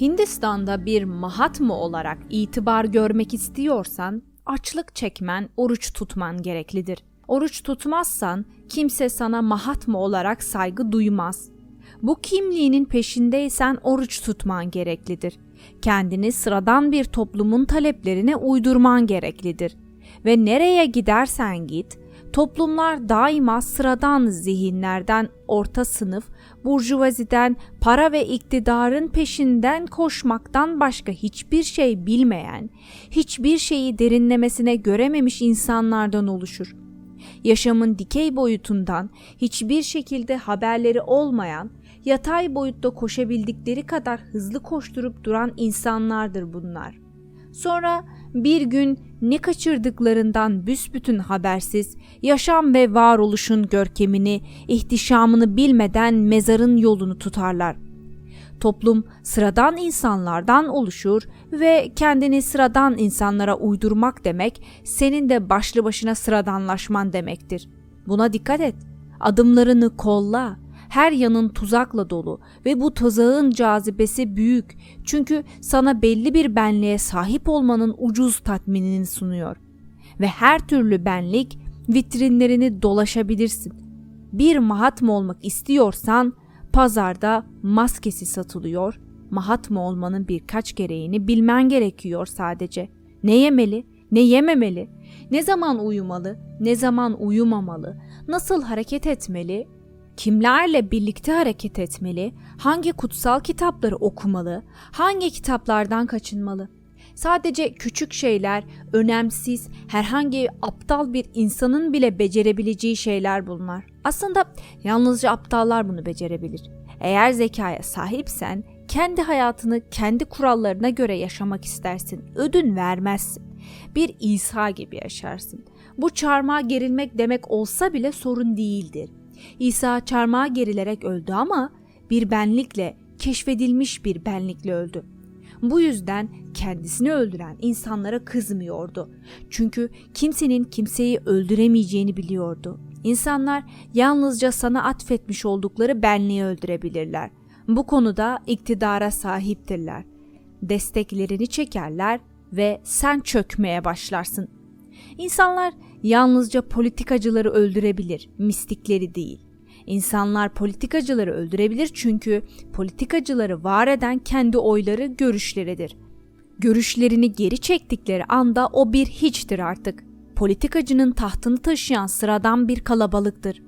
Hindistan'da bir Mahatma olarak itibar görmek istiyorsan açlık çekmen, oruç tutman gereklidir. Oruç tutmazsan kimse sana Mahatma olarak saygı duymaz. Bu kimliğinin peşindeysen oruç tutman gereklidir. Kendini sıradan bir toplumun taleplerine uydurman gereklidir. Ve nereye gidersen git, toplumlar daima sıradan zihinlerden orta sınıf, burjuvaziden, para ve iktidarın peşinden koşmaktan başka hiçbir şey bilmeyen, hiçbir şeyi derinlemesine görememiş insanlardan oluşur. Yaşamın dikey boyutundan hiçbir şekilde haberleri olmayan, yatay boyutta koşabildikleri kadar hızlı koşturup duran insanlardır bunlar. Sonra bir gün ne kaçırdıklarından büsbütün habersiz, yaşam ve varoluşun görkemini, ihtişamını bilmeden mezarın yolunu tutarlar. Toplum sıradan insanlardan oluşur ve kendini sıradan insanlara uydurmak demek senin de başlı başına sıradanlaşman demektir. Buna dikkat et. Adımlarını kolla, her yanın tuzakla dolu ve bu tuzağın cazibesi büyük çünkü sana belli bir benliğe sahip olmanın ucuz tatminini sunuyor. Ve her türlü benlik vitrinlerini dolaşabilirsin. Bir mahatma olmak istiyorsan pazarda maskesi satılıyor. Mahatma olmanın birkaç gereğini bilmen gerekiyor sadece. Ne yemeli, ne yememeli, ne zaman uyumalı, ne zaman uyumamalı, nasıl hareket etmeli, kimlerle birlikte hareket etmeli, hangi kutsal kitapları okumalı, hangi kitaplardan kaçınmalı. Sadece küçük şeyler, önemsiz, herhangi aptal bir insanın bile becerebileceği şeyler bunlar. Aslında yalnızca aptallar bunu becerebilir. Eğer zekaya sahipsen, kendi hayatını kendi kurallarına göre yaşamak istersin. Ödün vermezsin. Bir İsa gibi yaşarsın. Bu çarmıha gerilmek demek olsa bile sorun değildir. İsa çarmıha gerilerek öldü ama bir benlikle, keşfedilmiş bir benlikle öldü. Bu yüzden kendisini öldüren insanlara kızmıyordu. Çünkü kimsenin kimseyi öldüremeyeceğini biliyordu. İnsanlar yalnızca sana atfetmiş oldukları benliği öldürebilirler. Bu konuda iktidara sahiptirler. Desteklerini çekerler ve sen çökmeye başlarsın. İnsanlar yalnızca politikacıları öldürebilir, mistikleri değil. İnsanlar politikacıları öldürebilir çünkü politikacıları var eden kendi oyları görüşleridir. Görüşlerini geri çektikleri anda o bir hiçtir artık. Politikacının tahtını taşıyan sıradan bir kalabalıktır.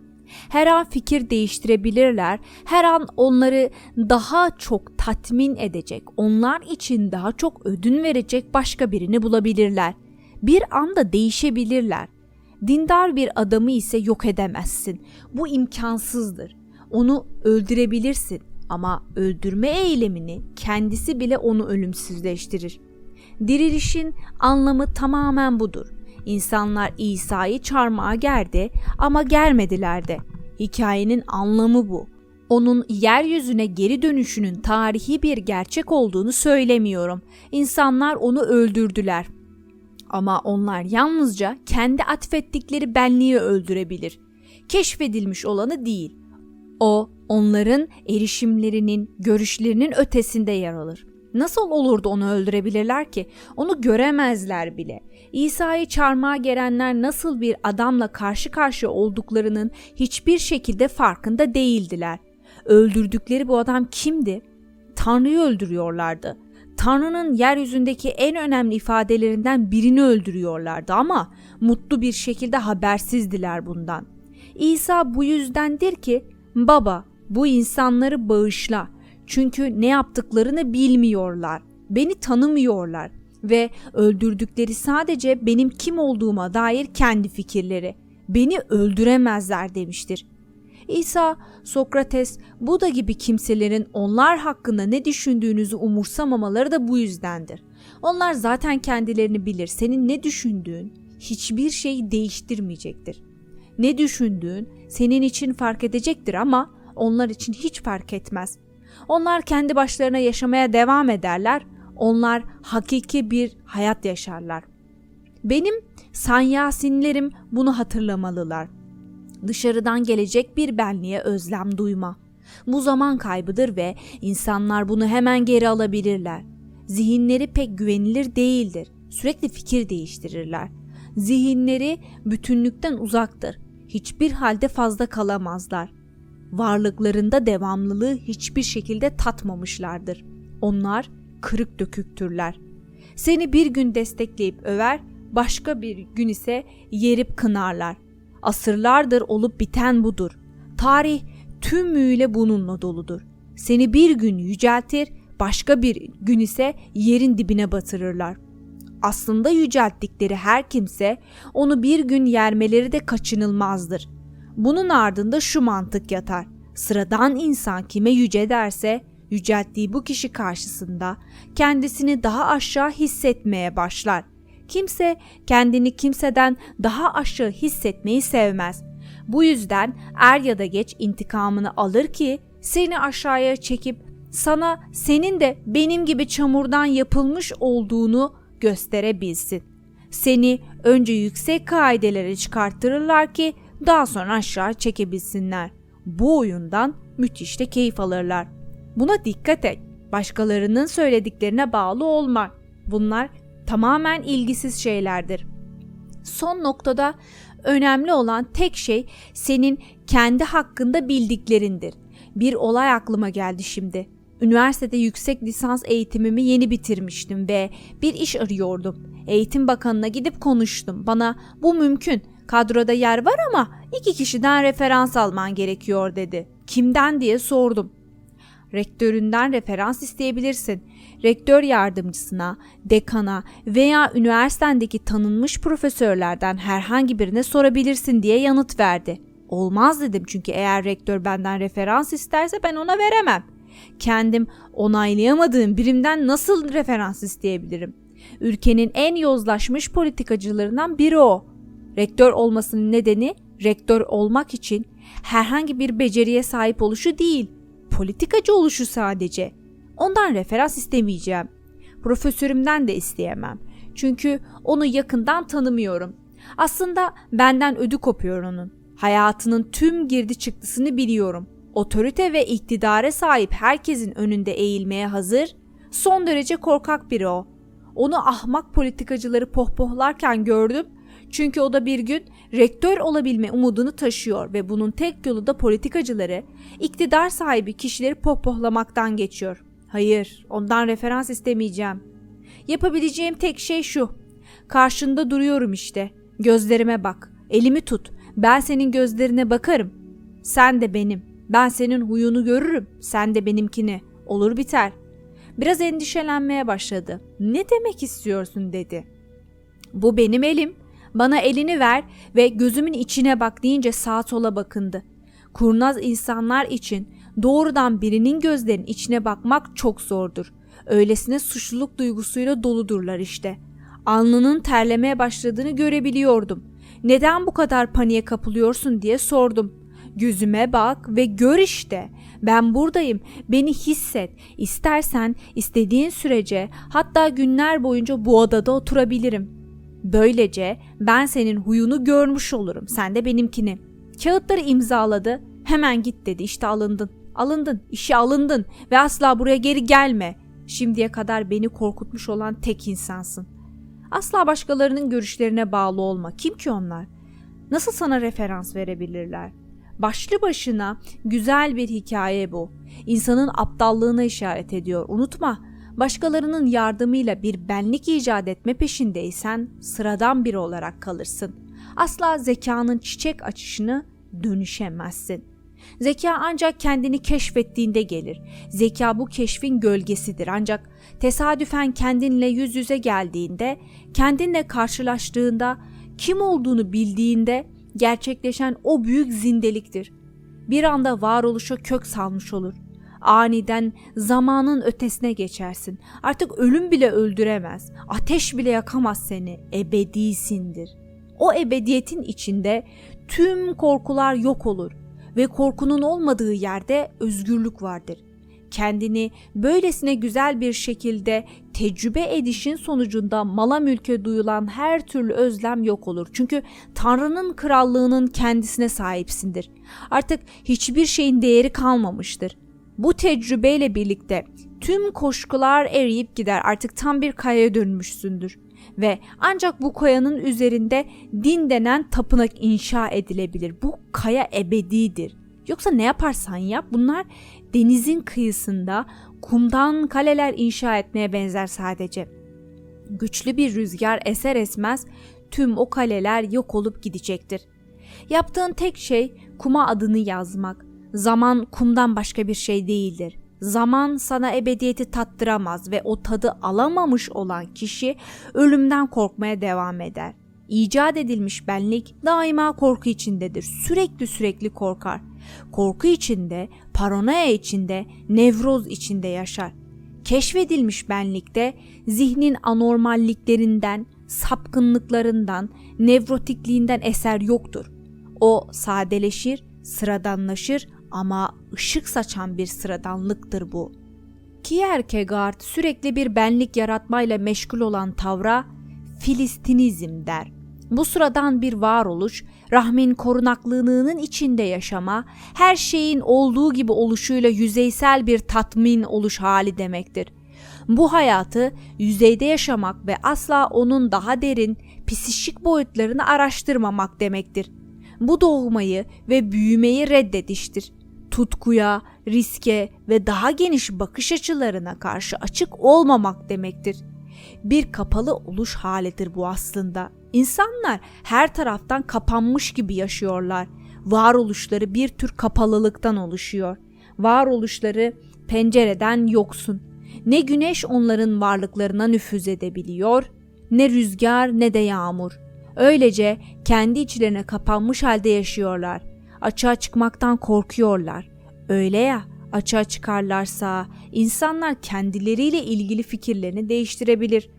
Her an fikir değiştirebilirler, her an onları daha çok tatmin edecek, onlar için daha çok ödün verecek başka birini bulabilirler. Bir anda değişebilirler. Dindar bir adamı ise yok edemezsin. Bu imkansızdır. Onu öldürebilirsin ama öldürme eylemini kendisi bile onu ölümsüzleştirir. Dirilişin anlamı tamamen budur. İnsanlar İsa'yı çarmıha gerdi ama germediler de. Hikayenin anlamı bu. Onun yeryüzüne geri dönüşünün tarihi bir gerçek olduğunu söylemiyorum. İnsanlar onu öldürdüler. Ama onlar yalnızca kendi atfettikleri benliği öldürebilir. Keşfedilmiş olanı değil. O onların erişimlerinin, görüşlerinin ötesinde yer alır. Nasıl olurdu onu öldürebilirler ki? Onu göremezler bile. İsa'yı çarmıha gerenler nasıl bir adamla karşı karşıya olduklarının hiçbir şekilde farkında değildiler. Öldürdükleri bu adam kimdi? Tanrı'yı öldürüyorlardı. Tanrı'nın yeryüzündeki en önemli ifadelerinden birini öldürüyorlardı ama mutlu bir şekilde habersizdiler bundan. İsa bu yüzdendir ki baba bu insanları bağışla çünkü ne yaptıklarını bilmiyorlar. Beni tanımıyorlar ve öldürdükleri sadece benim kim olduğuma dair kendi fikirleri. Beni öldüremezler demiştir. İsa, Sokrates, Buda gibi kimselerin onlar hakkında ne düşündüğünüzü umursamamaları da bu yüzdendir. Onlar zaten kendilerini bilir. Senin ne düşündüğün hiçbir şeyi değiştirmeyecektir. Ne düşündüğün senin için fark edecektir ama onlar için hiç fark etmez. Onlar kendi başlarına yaşamaya devam ederler. Onlar hakiki bir hayat yaşarlar. Benim sanyasinlerim bunu hatırlamalılar. Dışarıdan gelecek bir benliğe özlem duyma. Bu zaman kaybıdır ve insanlar bunu hemen geri alabilirler. Zihinleri pek güvenilir değildir. Sürekli fikir değiştirirler. Zihinleri bütünlükten uzaktır. Hiçbir halde fazla kalamazlar. Varlıklarında devamlılığı hiçbir şekilde tatmamışlardır. Onlar kırık döküktürler. Seni bir gün destekleyip över, başka bir gün ise yerip kınarlar. Asırlardır olup biten budur. Tarih tümüyle bununla doludur. Seni bir gün yüceltir, başka bir gün ise yerin dibine batırırlar. Aslında yücelttikleri her kimse onu bir gün yermeleri de kaçınılmazdır. Bunun ardında şu mantık yatar. Sıradan insan kime yüce derse yücelttiği bu kişi karşısında kendisini daha aşağı hissetmeye başlar. Kimse kendini kimseden daha aşağı hissetmeyi sevmez. Bu yüzden er ya da geç intikamını alır ki seni aşağıya çekip sana senin de benim gibi çamurdan yapılmış olduğunu gösterebilsin. Seni önce yüksek kaidelere çıkarttırırlar ki daha sonra aşağı çekebilsinler. Bu oyundan müthiş de keyif alırlar. Buna dikkat et. Başkalarının söylediklerine bağlı olma. Bunlar tamamen ilgisiz şeylerdir. Son noktada önemli olan tek şey senin kendi hakkında bildiklerindir. Bir olay aklıma geldi şimdi. Üniversitede yüksek lisans eğitimimi yeni bitirmiştim ve bir iş arıyordum. Eğitim Bakanı'na gidip konuştum. Bana bu mümkün. Kadroda yer var ama iki kişiden referans alman gerekiyor dedi. Kimden diye sordum. Rektöründen referans isteyebilirsin. Rektör yardımcısına, dekana veya üniversitendeki tanınmış profesörlerden herhangi birine sorabilirsin diye yanıt verdi. Olmaz dedim çünkü eğer rektör benden referans isterse ben ona veremem. Kendim onaylayamadığım birimden nasıl referans isteyebilirim? Ülkenin en yozlaşmış politikacılarından biri o. Rektör olmasının nedeni rektör olmak için herhangi bir beceriye sahip oluşu değil, politikacı oluşu sadece. Ondan referans istemeyeceğim. Profesörümden de isteyemem. Çünkü onu yakından tanımıyorum. Aslında benden ödü kopuyor onun. Hayatının tüm girdi çıktısını biliyorum. Otorite ve iktidara sahip herkesin önünde eğilmeye hazır, son derece korkak biri o. Onu ahmak politikacıları pohpohlarken gördüm çünkü o da bir gün rektör olabilme umudunu taşıyor ve bunun tek yolu da politikacıları, iktidar sahibi kişileri pohpohlamaktan geçiyor. Hayır, ondan referans istemeyeceğim. Yapabileceğim tek şey şu. Karşında duruyorum işte. Gözlerime bak. Elimi tut. Ben senin gözlerine bakarım. Sen de benim. Ben senin huyunu görürüm. Sen de benimkini. Olur biter. Biraz endişelenmeye başladı. Ne demek istiyorsun dedi. Bu benim elim. Bana elini ver ve gözümün içine bak deyince sağa sola bakındı. Kurnaz insanlar için doğrudan birinin gözlerinin içine bakmak çok zordur. Öylesine suçluluk duygusuyla doludurlar işte. Alnının terlemeye başladığını görebiliyordum. Neden bu kadar paniğe kapılıyorsun diye sordum. Gözüme bak ve gör işte. Ben buradayım. Beni hisset. İstersen istediğin sürece hatta günler boyunca bu odada oturabilirim. Böylece ben senin huyunu görmüş olurum. Sen de benimkini. Kağıtları imzaladı. Hemen git dedi. İşte alındın. Alındın. işe alındın ve asla buraya geri gelme. Şimdiye kadar beni korkutmuş olan tek insansın. Asla başkalarının görüşlerine bağlı olma. Kim ki onlar? Nasıl sana referans verebilirler? Başlı başına güzel bir hikaye bu. İnsanın aptallığına işaret ediyor. Unutma, başkalarının yardımıyla bir benlik icat etme peşindeysen sıradan biri olarak kalırsın. Asla zekanın çiçek açışını dönüşemezsin. Zeka ancak kendini keşfettiğinde gelir. Zeka bu keşfin gölgesidir ancak tesadüfen kendinle yüz yüze geldiğinde, kendinle karşılaştığında, kim olduğunu bildiğinde gerçekleşen o büyük zindeliktir. Bir anda varoluşa kök salmış olur. Aniden zamanın ötesine geçersin. Artık ölüm bile öldüremez. Ateş bile yakamaz seni. Ebedisindir. O ebediyetin içinde tüm korkular yok olur ve korkunun olmadığı yerde özgürlük vardır. Kendini böylesine güzel bir şekilde tecrübe edişin sonucunda mala mülke duyulan her türlü özlem yok olur. Çünkü Tanrı'nın krallığının kendisine sahipsindir. Artık hiçbir şeyin değeri kalmamıştır. Bu tecrübeyle birlikte tüm koşkular eriyip gider. Artık tam bir kayaya dönmüşsündür ve ancak bu kayanın üzerinde din denen tapınak inşa edilebilir. Bu kaya ebedidir. Yoksa ne yaparsan yap bunlar denizin kıyısında kumdan kaleler inşa etmeye benzer sadece. Güçlü bir rüzgar eser esmez tüm o kaleler yok olup gidecektir. Yaptığın tek şey kuma adını yazmak. Zaman kumdan başka bir şey değildir. Zaman sana ebediyeti tattıramaz ve o tadı alamamış olan kişi ölümden korkmaya devam eder. İcat edilmiş benlik daima korku içindedir. Sürekli sürekli korkar. Korku içinde, paranoya içinde, nevroz içinde yaşar. Keşfedilmiş benlikte zihnin anormalliklerinden, sapkınlıklarından, nevrotikliğinden eser yoktur. O sadeleşir, sıradanlaşır ama ışık saçan bir sıradanlıktır bu. Kierkegaard sürekli bir benlik yaratmayla meşgul olan tavra Filistinizm der. Bu sıradan bir varoluş, rahmin korunaklığının içinde yaşama, her şeyin olduğu gibi oluşuyla yüzeysel bir tatmin oluş hali demektir. Bu hayatı yüzeyde yaşamak ve asla onun daha derin, psişik boyutlarını araştırmamak demektir. Bu doğmayı ve büyümeyi reddediştir tutkuya, riske ve daha geniş bakış açılarına karşı açık olmamak demektir. Bir kapalı oluş halidir bu aslında. İnsanlar her taraftan kapanmış gibi yaşıyorlar. Varoluşları bir tür kapalılıktan oluşuyor. Varoluşları pencereden yoksun. Ne güneş onların varlıklarına nüfuz edebiliyor, ne rüzgar ne de yağmur. Öylece kendi içlerine kapanmış halde yaşıyorlar açığa çıkmaktan korkuyorlar. Öyle ya, açığa çıkarlarsa insanlar kendileriyle ilgili fikirlerini değiştirebilir.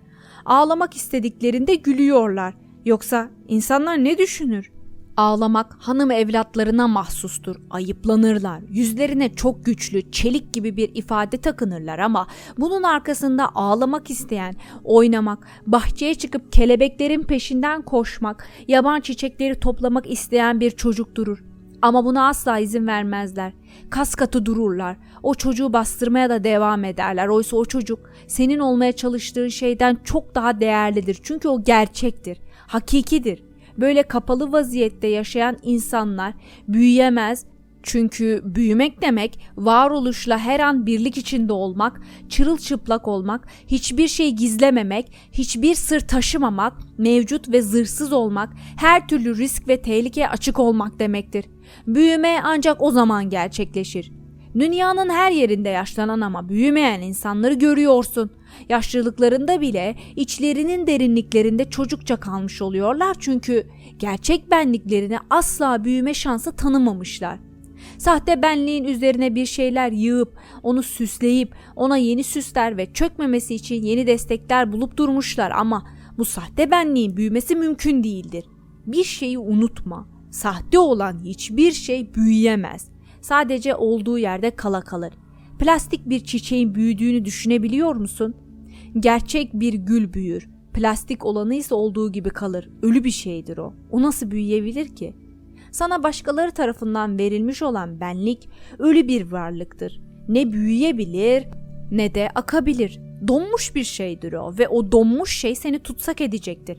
Ağlamak istediklerinde gülüyorlar. Yoksa insanlar ne düşünür? Ağlamak hanım evlatlarına mahsustur. Ayıplanırlar. Yüzlerine çok güçlü, çelik gibi bir ifade takınırlar ama bunun arkasında ağlamak isteyen, oynamak, bahçeye çıkıp kelebeklerin peşinden koşmak, yaban çiçekleri toplamak isteyen bir çocuk durur. Ama buna asla izin vermezler. Kas katı dururlar. O çocuğu bastırmaya da devam ederler. Oysa o çocuk senin olmaya çalıştığın şeyden çok daha değerlidir. Çünkü o gerçektir, hakikidir. Böyle kapalı vaziyette yaşayan insanlar büyüyemez, çünkü büyümek demek varoluşla her an birlik içinde olmak, çırılçıplak olmak, hiçbir şey gizlememek, hiçbir sır taşımamak, mevcut ve zırhsız olmak, her türlü risk ve tehlikeye açık olmak demektir. Büyüme ancak o zaman gerçekleşir. Dünyanın her yerinde yaşlanan ama büyümeyen insanları görüyorsun. Yaşlılıklarında bile içlerinin derinliklerinde çocukça kalmış oluyorlar çünkü gerçek benliklerini asla büyüme şansı tanımamışlar. Sahte benliğin üzerine bir şeyler yığıp, onu süsleyip, ona yeni süsler ve çökmemesi için yeni destekler bulup durmuşlar ama bu sahte benliğin büyümesi mümkün değildir. Bir şeyi unutma. Sahte olan hiçbir şey büyüyemez. Sadece olduğu yerde kala kalır. Plastik bir çiçeğin büyüdüğünü düşünebiliyor musun? Gerçek bir gül büyür. Plastik olanı ise olduğu gibi kalır. Ölü bir şeydir o. O nasıl büyüyebilir ki? Sana başkaları tarafından verilmiş olan benlik ölü bir varlıktır. Ne büyüyebilir ne de akabilir. Donmuş bir şeydir o ve o donmuş şey seni tutsak edecektir.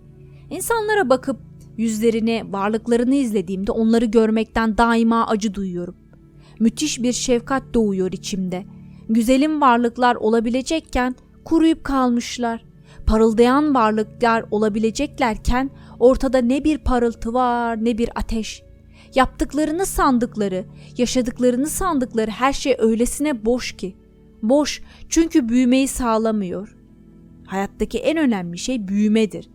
İnsanlara bakıp yüzlerini, varlıklarını izlediğimde onları görmekten daima acı duyuyorum. Müthiş bir şefkat doğuyor içimde. Güzelim varlıklar olabilecekken kuruyup kalmışlar. Parıldayan varlıklar olabileceklerken ortada ne bir parıltı var ne bir ateş. Yaptıklarını sandıkları, yaşadıklarını sandıkları her şey öylesine boş ki. Boş çünkü büyümeyi sağlamıyor. Hayattaki en önemli şey büyümedir.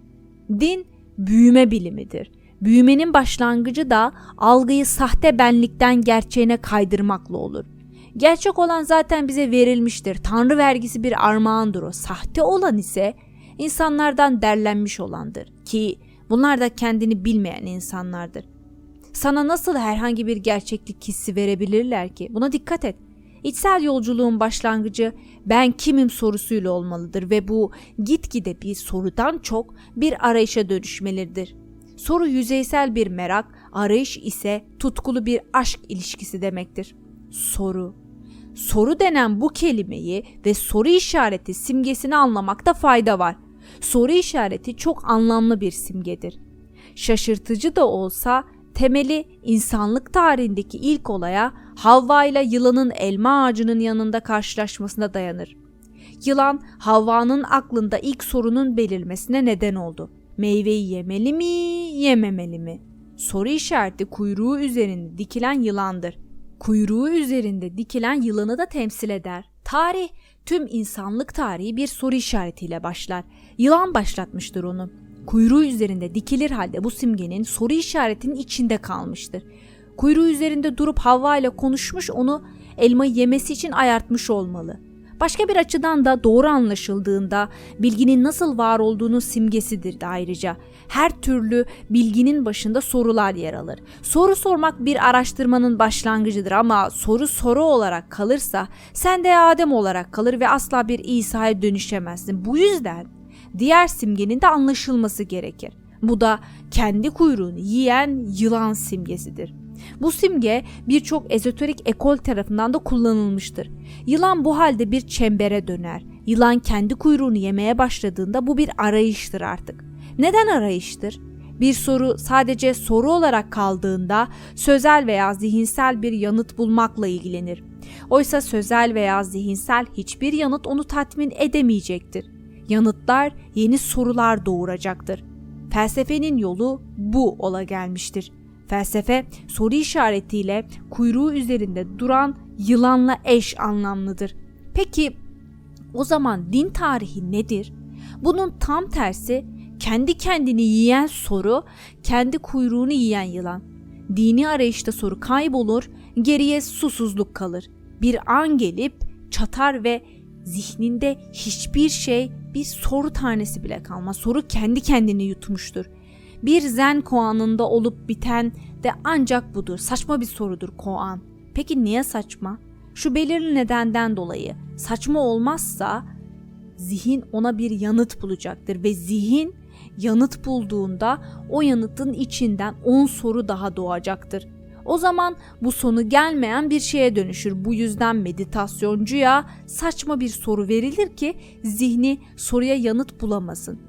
Din büyüme bilimidir. Büyümenin başlangıcı da algıyı sahte benlikten gerçeğine kaydırmakla olur. Gerçek olan zaten bize verilmiştir. Tanrı vergisi bir armağandır o. Sahte olan ise insanlardan derlenmiş olandır ki bunlar da kendini bilmeyen insanlardır. Sana nasıl herhangi bir gerçeklik hissi verebilirler ki? Buna dikkat et. İçsel yolculuğun başlangıcı ben kimim sorusuyla olmalıdır ve bu gitgide bir sorudan çok bir arayışa dönüşmelidir. Soru yüzeysel bir merak, arayış ise tutkulu bir aşk ilişkisi demektir. Soru Soru denen bu kelimeyi ve soru işareti simgesini anlamakta fayda var. Soru işareti çok anlamlı bir simgedir. Şaşırtıcı da olsa temeli insanlık tarihindeki ilk olaya Havva ile yılanın elma ağacının yanında karşılaşmasına dayanır. Yılan Havva'nın aklında ilk sorunun belirmesine neden oldu. Meyveyi yemeli mi, yememeli mi? Soru işareti kuyruğu üzerinde dikilen yılandır. Kuyruğu üzerinde dikilen yılanı da temsil eder. Tarih, tüm insanlık tarihi bir soru işaretiyle başlar. Yılan başlatmıştır onu. Kuyruğu üzerinde dikilir halde bu simgenin soru işaretinin içinde kalmıştır. Kuyruğu üzerinde durup Havva ile konuşmuş onu elmayı yemesi için ayartmış olmalı. Başka bir açıdan da doğru anlaşıldığında bilginin nasıl var olduğunun simgesidir de ayrıca. Her türlü bilginin başında sorular yer alır. Soru sormak bir araştırmanın başlangıcıdır ama soru soru olarak kalırsa sen de Adem olarak kalır ve asla bir İsa'ya dönüşemezsin. Bu yüzden diğer simgenin de anlaşılması gerekir. Bu da kendi kuyruğunu yiyen yılan simgesidir. Bu simge birçok ezoterik ekol tarafından da kullanılmıştır. Yılan bu halde bir çembere döner. Yılan kendi kuyruğunu yemeye başladığında bu bir arayıştır artık. Neden arayıştır? Bir soru sadece soru olarak kaldığında sözel veya zihinsel bir yanıt bulmakla ilgilenir. Oysa sözel veya zihinsel hiçbir yanıt onu tatmin edemeyecektir. Yanıtlar yeni sorular doğuracaktır. Felsefenin yolu bu ola gelmiştir. Felsefe soru işaretiyle kuyruğu üzerinde duran yılanla eş anlamlıdır. Peki o zaman din tarihi nedir? Bunun tam tersi kendi kendini yiyen soru, kendi kuyruğunu yiyen yılan. Dini arayışta soru kaybolur, geriye susuzluk kalır. Bir an gelip çatar ve zihninde hiçbir şey, bir soru tanesi bile kalmaz. Soru kendi kendini yutmuştur. Bir zen koanında olup biten de ancak budur. Saçma bir sorudur koan. Peki niye saçma? Şu belirli nedenden dolayı. Saçma olmazsa zihin ona bir yanıt bulacaktır ve zihin yanıt bulduğunda o yanıtın içinden 10 soru daha doğacaktır. O zaman bu sonu gelmeyen bir şeye dönüşür. Bu yüzden meditasyoncuya saçma bir soru verilir ki zihni soruya yanıt bulamasın.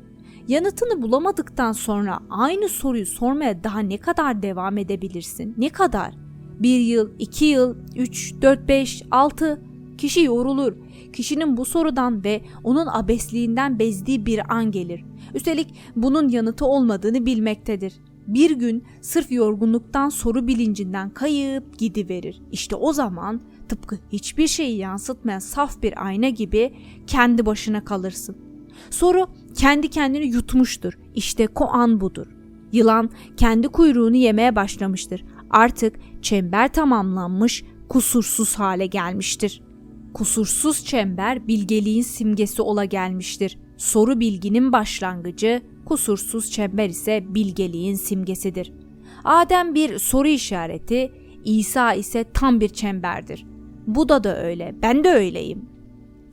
Yanıtını bulamadıktan sonra aynı soruyu sormaya daha ne kadar devam edebilirsin? Ne kadar? Bir yıl, iki yıl, üç, dört, beş, altı. Kişi yorulur. Kişinin bu sorudan ve onun abesliğinden bezdiği bir an gelir. Üstelik bunun yanıtı olmadığını bilmektedir. Bir gün sırf yorgunluktan soru bilincinden kayıp gidiverir. İşte o zaman tıpkı hiçbir şeyi yansıtmayan saf bir ayna gibi kendi başına kalırsın. Soru kendi kendini yutmuştur. İşte koan budur. Yılan kendi kuyruğunu yemeye başlamıştır. Artık çember tamamlanmış, kusursuz hale gelmiştir. Kusursuz çember bilgeliğin simgesi ola gelmiştir. Soru bilginin başlangıcı, kusursuz çember ise bilgeliğin simgesidir. Adem bir soru işareti, İsa ise tam bir çemberdir. Buda da öyle, ben de öyleyim.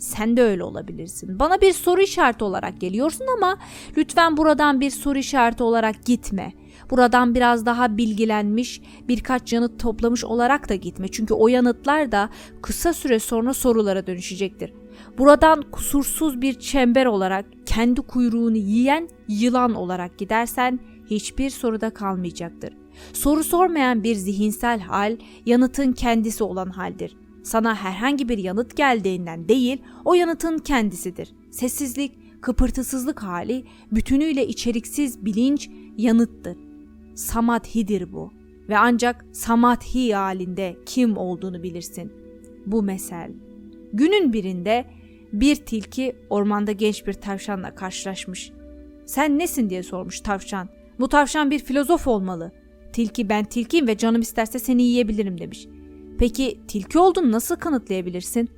Sen de öyle olabilirsin. Bana bir soru işareti olarak geliyorsun ama lütfen buradan bir soru işareti olarak gitme. Buradan biraz daha bilgilenmiş, birkaç yanıt toplamış olarak da gitme. Çünkü o yanıtlar da kısa süre sonra sorulara dönüşecektir. Buradan kusursuz bir çember olarak kendi kuyruğunu yiyen yılan olarak gidersen hiçbir soruda kalmayacaktır. Soru sormayan bir zihinsel hal yanıtın kendisi olan haldir. Sana herhangi bir yanıt geldiğinden değil, o yanıtın kendisidir. Sessizlik, kıpırtısızlık hali, bütünüyle içeriksiz bilinç yanıttır. Samadhi'dir bu ve ancak samadhi halinde kim olduğunu bilirsin. Bu mesel. Günün birinde bir tilki ormanda genç bir tavşanla karşılaşmış. Sen nesin diye sormuş tavşan. Bu tavşan bir filozof olmalı. Tilki ben tilkiyim ve canım isterse seni yiyebilirim demiş. Peki tilki olduğunu nasıl kanıtlayabilirsin?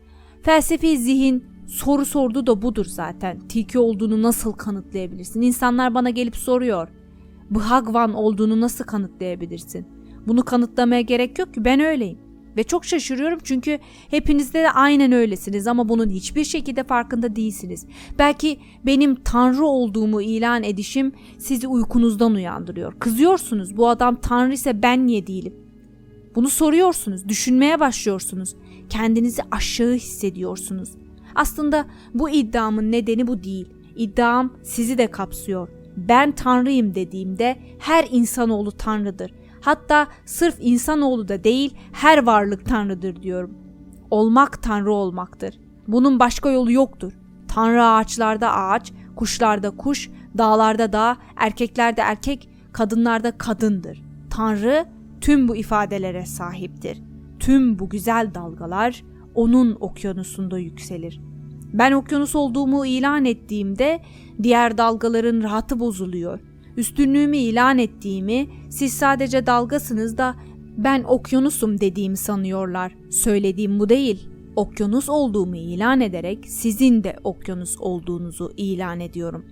Felsefi zihin soru sordu da budur zaten. Tilki olduğunu nasıl kanıtlayabilirsin? İnsanlar bana gelip soruyor. Bhagwan olduğunu nasıl kanıtlayabilirsin? Bunu kanıtlamaya gerek yok ki ben öyleyim. Ve çok şaşırıyorum çünkü hepinizde de aynen öylesiniz ama bunun hiçbir şekilde farkında değilsiniz. Belki benim tanrı olduğumu ilan edişim sizi uykunuzdan uyandırıyor. Kızıyorsunuz bu adam tanrı ise ben niye değilim? Bunu soruyorsunuz, düşünmeye başlıyorsunuz. Kendinizi aşağı hissediyorsunuz. Aslında bu iddiamın nedeni bu değil. İddiam sizi de kapsıyor. Ben tanrıyım dediğimde her insanoğlu tanrıdır. Hatta sırf insanoğlu da değil her varlık tanrıdır diyorum. Olmak tanrı olmaktır. Bunun başka yolu yoktur. Tanrı ağaçlarda ağaç, kuşlarda kuş, dağlarda dağ, erkeklerde erkek, kadınlarda kadındır. Tanrı tüm bu ifadelere sahiptir. Tüm bu güzel dalgalar onun okyanusunda yükselir. Ben okyanus olduğumu ilan ettiğimde diğer dalgaların rahatı bozuluyor. Üstünlüğümü ilan ettiğimi, siz sadece dalgasınız da ben okyanusum dediğimi sanıyorlar. Söylediğim bu değil. Okyanus olduğumu ilan ederek sizin de okyanus olduğunuzu ilan ediyorum.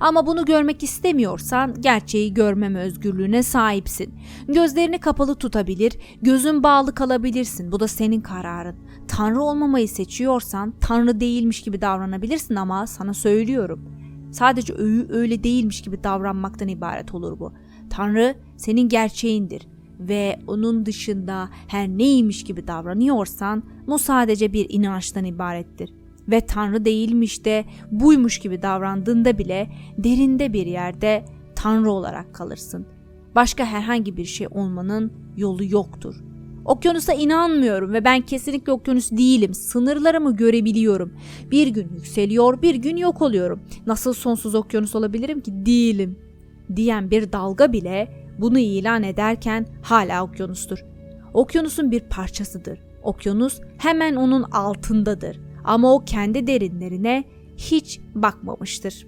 Ama bunu görmek istemiyorsan gerçeği görmeme özgürlüğüne sahipsin. Gözlerini kapalı tutabilir, gözün bağlı kalabilirsin. Bu da senin kararın. Tanrı olmamayı seçiyorsan tanrı değilmiş gibi davranabilirsin ama sana söylüyorum. Sadece öyle, öyle değilmiş gibi davranmaktan ibaret olur bu. Tanrı senin gerçeğindir ve onun dışında her neymiş gibi davranıyorsan bu sadece bir inançtan ibarettir. Ve Tanrı değilmiş de buymuş gibi davrandığında bile derinde bir yerde Tanrı olarak kalırsın. Başka herhangi bir şey olmanın yolu yoktur. Okyanusa inanmıyorum ve ben kesinlikle okyanus değilim. Sınırlarımı görebiliyorum. Bir gün yükseliyor, bir gün yok oluyorum. Nasıl sonsuz okyanus olabilirim ki? Değilim. Diyen bir dalga bile bunu ilan ederken hala okyanustur. Okyanusun bir parçasıdır. Okyanus hemen onun altındadır ama o kendi derinlerine hiç bakmamıştır.